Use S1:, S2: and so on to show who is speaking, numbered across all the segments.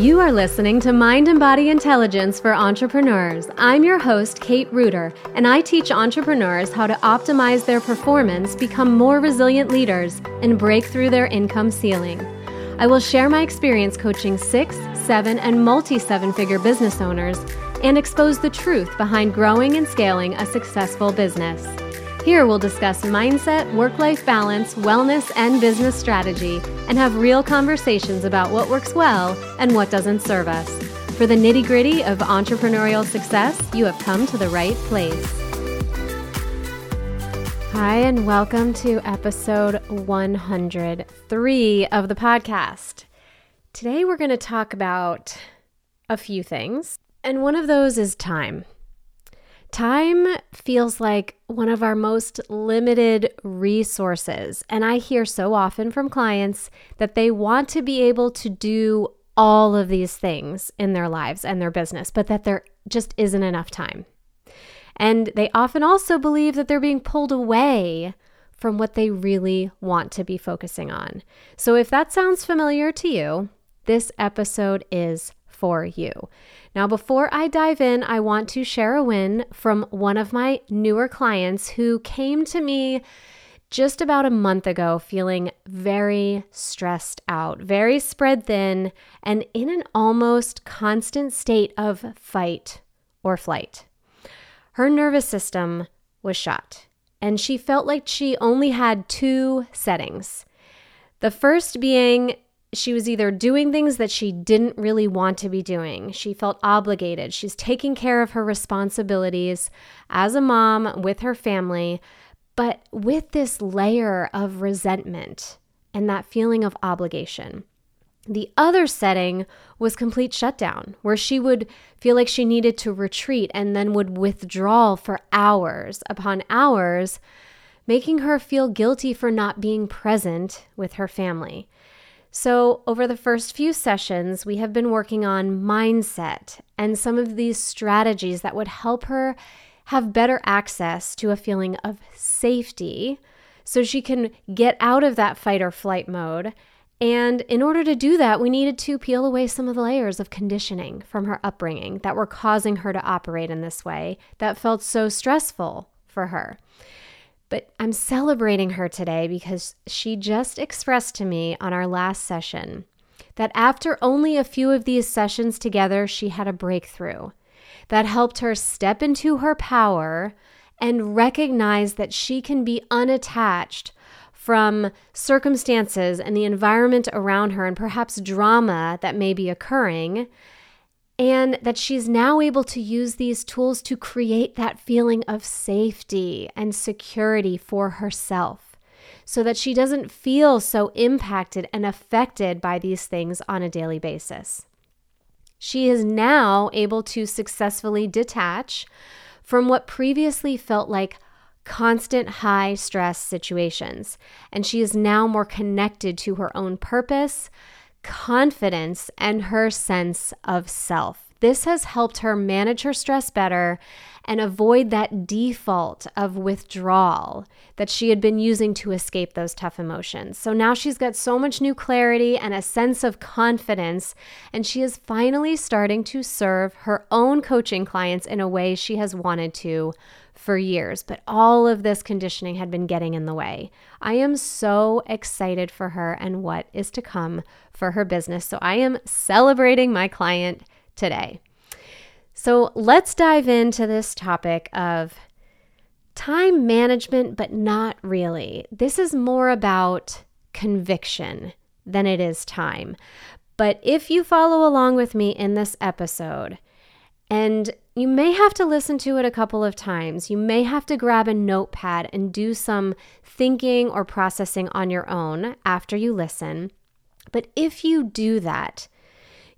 S1: You are listening to Mind and Body Intelligence for Entrepreneurs. I'm your host, Kate Reuter, and I teach entrepreneurs how to optimize their performance, become more resilient leaders, and break through their income ceiling. I will share my experience coaching six, seven, and multi seven figure business owners and expose the truth behind growing and scaling a successful business. Here we'll discuss mindset, work life balance, wellness, and business strategy, and have real conversations about what works well and what doesn't serve us. For the nitty gritty of entrepreneurial success, you have come to the right place. Hi, and welcome to episode 103 of the podcast. Today we're going to talk about a few things, and one of those is time. Time feels like one of our most limited resources. And I hear so often from clients that they want to be able to do all of these things in their lives and their business, but that there just isn't enough time. And they often also believe that they're being pulled away from what they really want to be focusing on. So if that sounds familiar to you, this episode is for you. Now, before I dive in, I want to share a win from one of my newer clients who came to me just about a month ago feeling very stressed out, very spread thin, and in an almost constant state of fight or flight. Her nervous system was shot, and she felt like she only had two settings. The first being she was either doing things that she didn't really want to be doing. She felt obligated. She's taking care of her responsibilities as a mom with her family, but with this layer of resentment and that feeling of obligation. The other setting was complete shutdown, where she would feel like she needed to retreat and then would withdraw for hours upon hours, making her feel guilty for not being present with her family. So, over the first few sessions, we have been working on mindset and some of these strategies that would help her have better access to a feeling of safety so she can get out of that fight or flight mode. And in order to do that, we needed to peel away some of the layers of conditioning from her upbringing that were causing her to operate in this way that felt so stressful for her. But I'm celebrating her today because she just expressed to me on our last session that after only a few of these sessions together, she had a breakthrough that helped her step into her power and recognize that she can be unattached from circumstances and the environment around her and perhaps drama that may be occurring and that she's now able to use these tools to create that feeling of safety and security for herself so that she doesn't feel so impacted and affected by these things on a daily basis. She is now able to successfully detach from what previously felt like constant high stress situations, and she is now more connected to her own purpose confidence and her sense of self. This has helped her manage her stress better and avoid that default of withdrawal that she had been using to escape those tough emotions. So now she's got so much new clarity and a sense of confidence, and she is finally starting to serve her own coaching clients in a way she has wanted to for years, but all of this conditioning had been getting in the way. I am so excited for her and what is to come for her business. So I am celebrating my client today. So let's dive into this topic of time management, but not really. This is more about conviction than it is time. But if you follow along with me in this episode, and you may have to listen to it a couple of times. You may have to grab a notepad and do some thinking or processing on your own after you listen. But if you do that,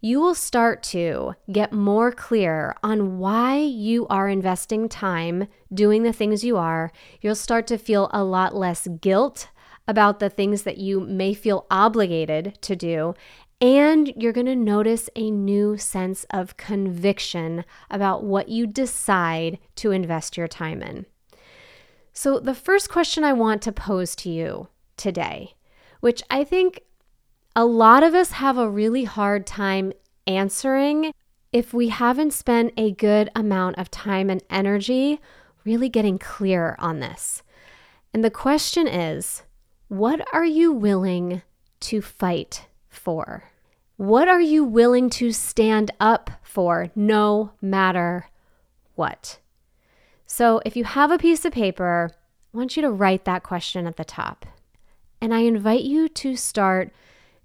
S1: you will start to get more clear on why you are investing time doing the things you are. You'll start to feel a lot less guilt about the things that you may feel obligated to do. And you're going to notice a new sense of conviction about what you decide to invest your time in. So, the first question I want to pose to you today, which I think a lot of us have a really hard time answering if we haven't spent a good amount of time and energy really getting clear on this. And the question is what are you willing to fight for? What are you willing to stand up for no matter what? So, if you have a piece of paper, I want you to write that question at the top. And I invite you to start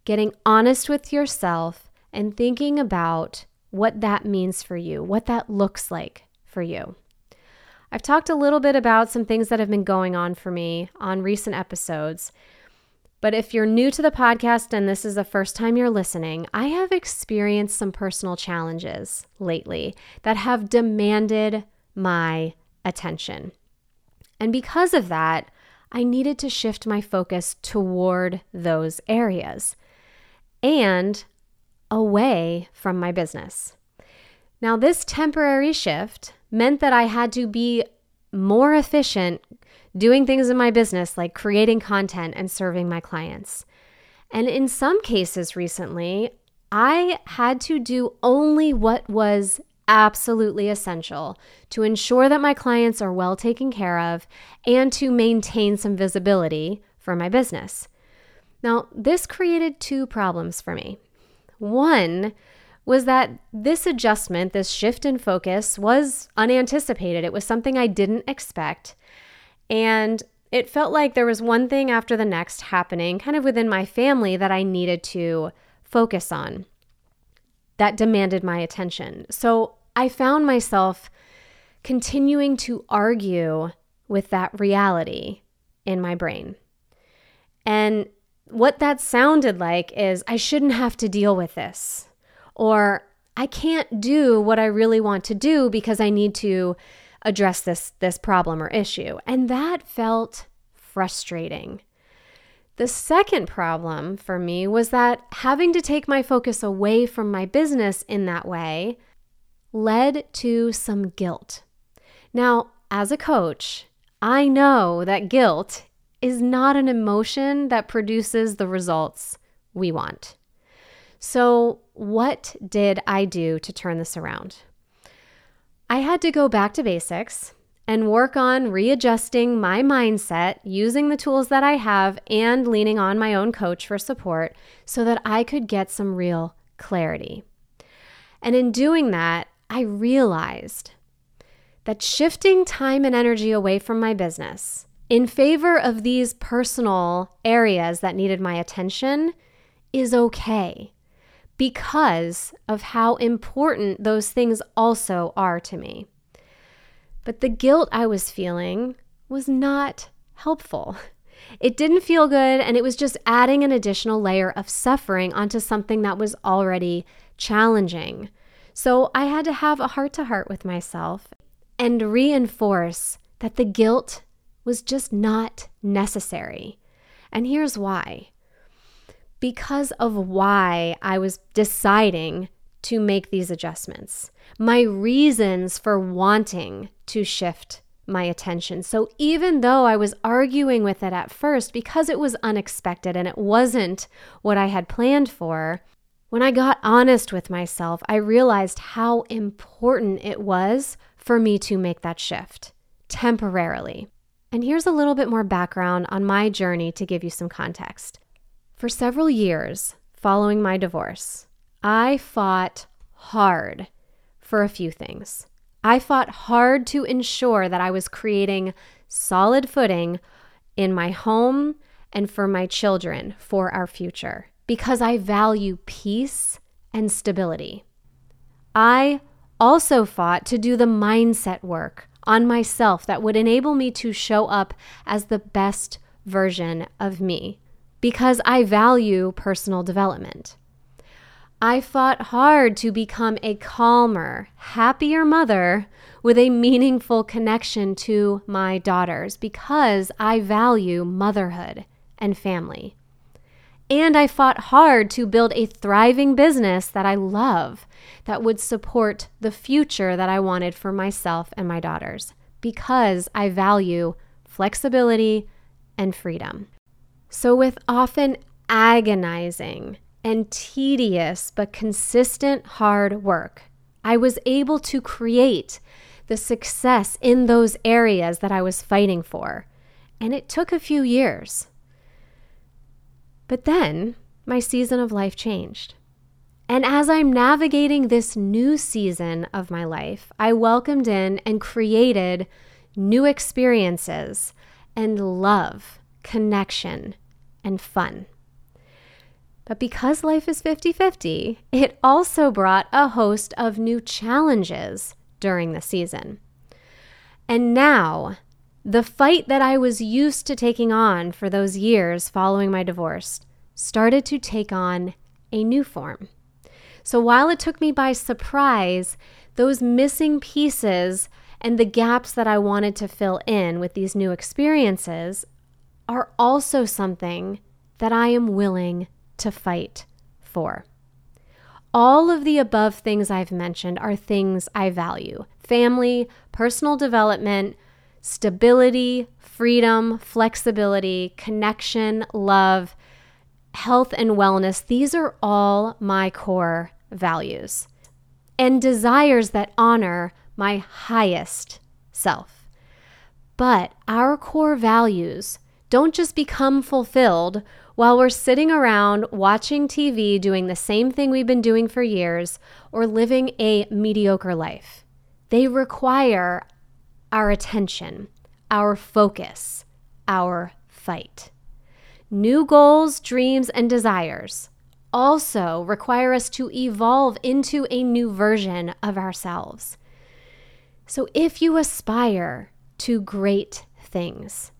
S1: getting honest with yourself and thinking about what that means for you, what that looks like for you. I've talked a little bit about some things that have been going on for me on recent episodes. But if you're new to the podcast and this is the first time you're listening, I have experienced some personal challenges lately that have demanded my attention. And because of that, I needed to shift my focus toward those areas and away from my business. Now, this temporary shift meant that I had to be more efficient doing things in my business, like creating content and serving my clients. And in some cases recently, I had to do only what was absolutely essential to ensure that my clients are well taken care of and to maintain some visibility for my business. Now, this created two problems for me. One was that this adjustment, this shift in focus, was unanticipated. It was something I didn't expect. And it felt like there was one thing after the next happening, kind of within my family, that I needed to focus on that demanded my attention. So I found myself continuing to argue with that reality in my brain. And what that sounded like is I shouldn't have to deal with this, or I can't do what I really want to do because I need to address this this problem or issue. And that felt frustrating. The second problem for me was that having to take my focus away from my business in that way led to some guilt. Now, as a coach, I know that guilt is not an emotion that produces the results we want. So, what did I do to turn this around? I had to go back to basics and work on readjusting my mindset using the tools that I have and leaning on my own coach for support so that I could get some real clarity. And in doing that, I realized that shifting time and energy away from my business in favor of these personal areas that needed my attention is okay because of how important those things also are to me. But the guilt I was feeling was not helpful. It didn't feel good, and it was just adding an additional layer of suffering onto something that was already challenging. So I had to have a heart to heart with myself and reinforce that the guilt was just not necessary. And here's why because of why I was deciding to make these adjustments, my reasons for wanting to shift my attention. So even though I was arguing with it at first because it was unexpected and it wasn't what I had planned for, when I got honest with myself, I realized how important it was for me to make that shift temporarily. And here's a little bit more background on my journey to give you some context. For several years following my divorce, I fought hard for a few things. I fought hard to ensure that I was creating solid footing in my home and for my children for our future because I value peace and stability. I also fought to do the mindset work on myself that would enable me to show up as the best version of me because I value personal development. I fought hard to become a calmer, happier mother with a meaningful connection to my daughters because I value motherhood and family. And I fought hard to build a thriving business that I love that would support the future that I wanted for myself and my daughters because I value flexibility and freedom. So, with often agonizing and tedious but consistent hard work, I was able to create the success in those areas that I was fighting for. And it took a few years. But then my season of life changed. And as I'm navigating this new season of my life, I welcomed in and created new experiences and love, connection, and fun. But because life is 50 50, it also brought a host of new challenges during the season. And now, the fight that I was used to taking on for those years following my divorce started to take on a new form. So while it took me by surprise, those missing pieces and the gaps that I wanted to fill in with these new experiences are also something that I am willing to fight for. All of the above things I've mentioned are things I value family, personal development, stability, freedom, flexibility, connection, love, health, and wellness. These are all my core values and desires that honor my highest self. But our core values don't just become fulfilled while we're sitting around watching TV doing the same thing we've been doing for years or living a mediocre life. They require our attention, our focus, our fight. New goals, dreams, and desires also require us to evolve into a new version of ourselves. So if you aspire to great things,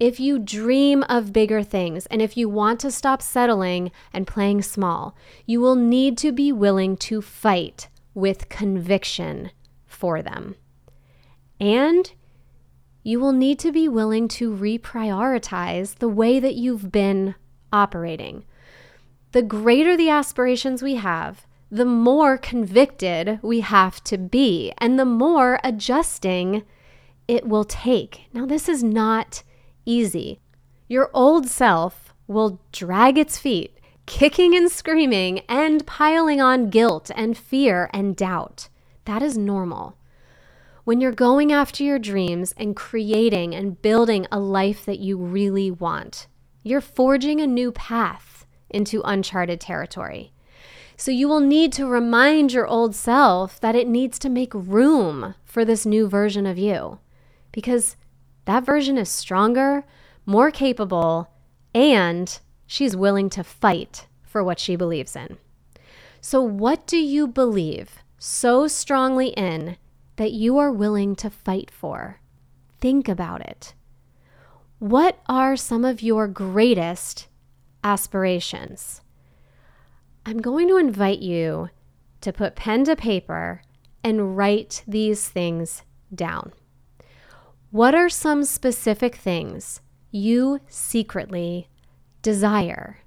S1: if you dream of bigger things and if you want to stop settling and playing small, you will need to be willing to fight with conviction for them. And you will need to be willing to reprioritize the way that you've been operating. The greater the aspirations we have, the more convicted we have to be, and the more adjusting it will take. Now, this is not easy. Your old self will drag its feet, kicking and screaming and piling on guilt and fear and doubt. That is normal. When you're going after your dreams and creating and building a life that you really want, you're forging a new path into uncharted territory. So you will need to remind your old self that it needs to make room for this new version of you because that version is stronger, more capable, and she's willing to fight for what she believes in. So, what do you believe so strongly in that you are willing to fight for? Think about it. What are some of your greatest aspirations? I'm going to invite you to put pen to paper and write these things down. What are some specific things you secretly desire?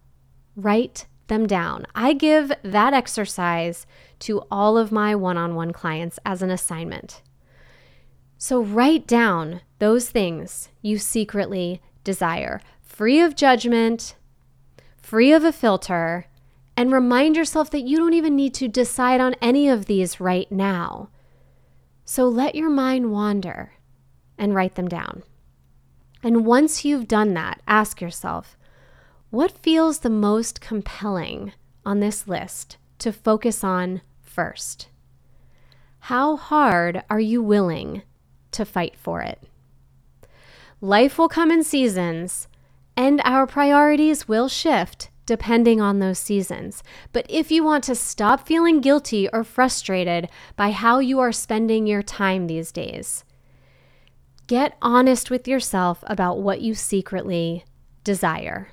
S1: Write them down. I give that exercise to all of my one on one clients as an assignment. So write down those things you secretly desire, free of judgment, free of a filter, and remind yourself that you don't even need to decide on any of these right now. So let your mind wander and write them down. And once you've done that, ask yourself what feels the most compelling on this list to focus on first? How hard are you willing to fight for it? Life will come in seasons, and our priorities will shift depending on those seasons. But if you want to stop feeling guilty or frustrated by how you are spending your time these days, Get honest with yourself about what you secretly desire.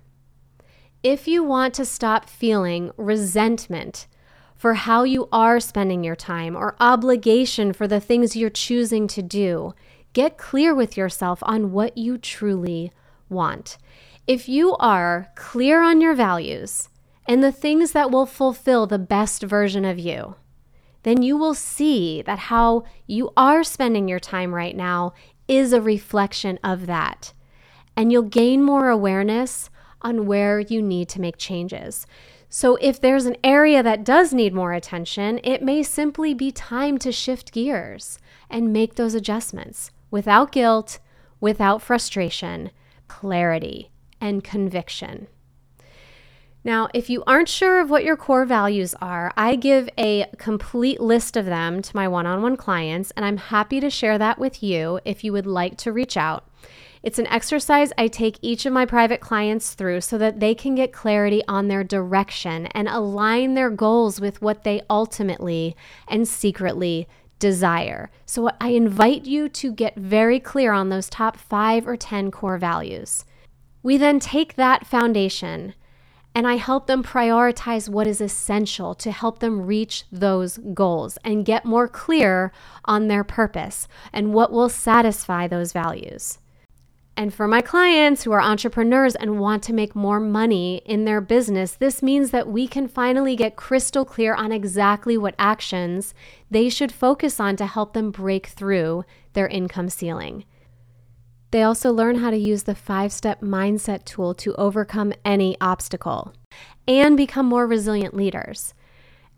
S1: If you want to stop feeling resentment for how you are spending your time or obligation for the things you're choosing to do, get clear with yourself on what you truly want. If you are clear on your values and the things that will fulfill the best version of you, then you will see that how you are spending your time right now is a reflection of that. And you'll gain more awareness on where you need to make changes. So, if there's an area that does need more attention, it may simply be time to shift gears and make those adjustments without guilt, without frustration, clarity, and conviction. Now, if you aren't sure of what your core values are, I give a complete list of them to my one on one clients, and I'm happy to share that with you if you would like to reach out. It's an exercise I take each of my private clients through so that they can get clarity on their direction and align their goals with what they ultimately and secretly desire. So I invite you to get very clear on those top five or 10 core values. We then take that foundation and I help them prioritize what is essential to help them reach those goals and get more clear on their purpose and what will satisfy those values. And for my clients who are entrepreneurs and want to make more money in their business, this means that we can finally get crystal clear on exactly what actions they should focus on to help them break through their income ceiling. They also learn how to use the five step mindset tool to overcome any obstacle and become more resilient leaders.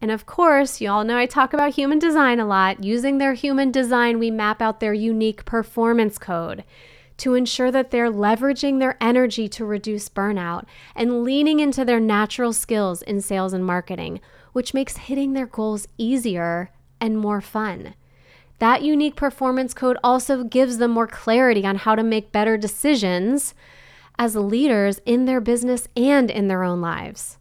S1: And of course, you all know I talk about human design a lot. Using their human design, we map out their unique performance code to ensure that they're leveraging their energy to reduce burnout and leaning into their natural skills in sales and marketing, which makes hitting their goals easier and more fun. That unique performance code also gives them more clarity on how to make better decisions as leaders in their business and in their own lives.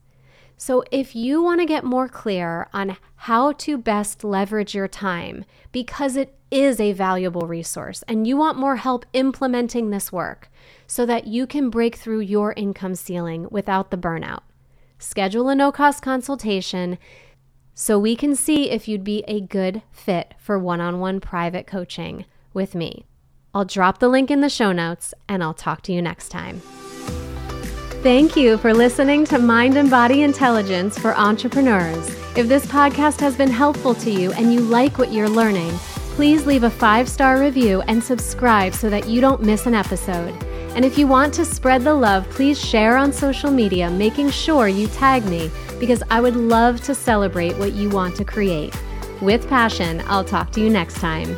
S1: So, if you want to get more clear on how to best leverage your time, because it is a valuable resource, and you want more help implementing this work so that you can break through your income ceiling without the burnout, schedule a no cost consultation so we can see if you'd be a good fit for one on one private coaching with me. I'll drop the link in the show notes and I'll talk to you next time. Thank you for listening to Mind and Body Intelligence for Entrepreneurs. If this podcast has been helpful to you and you like what you're learning, please leave a five star review and subscribe so that you don't miss an episode. And if you want to spread the love, please share on social media, making sure you tag me because I would love to celebrate what you want to create. With passion, I'll talk to you next time.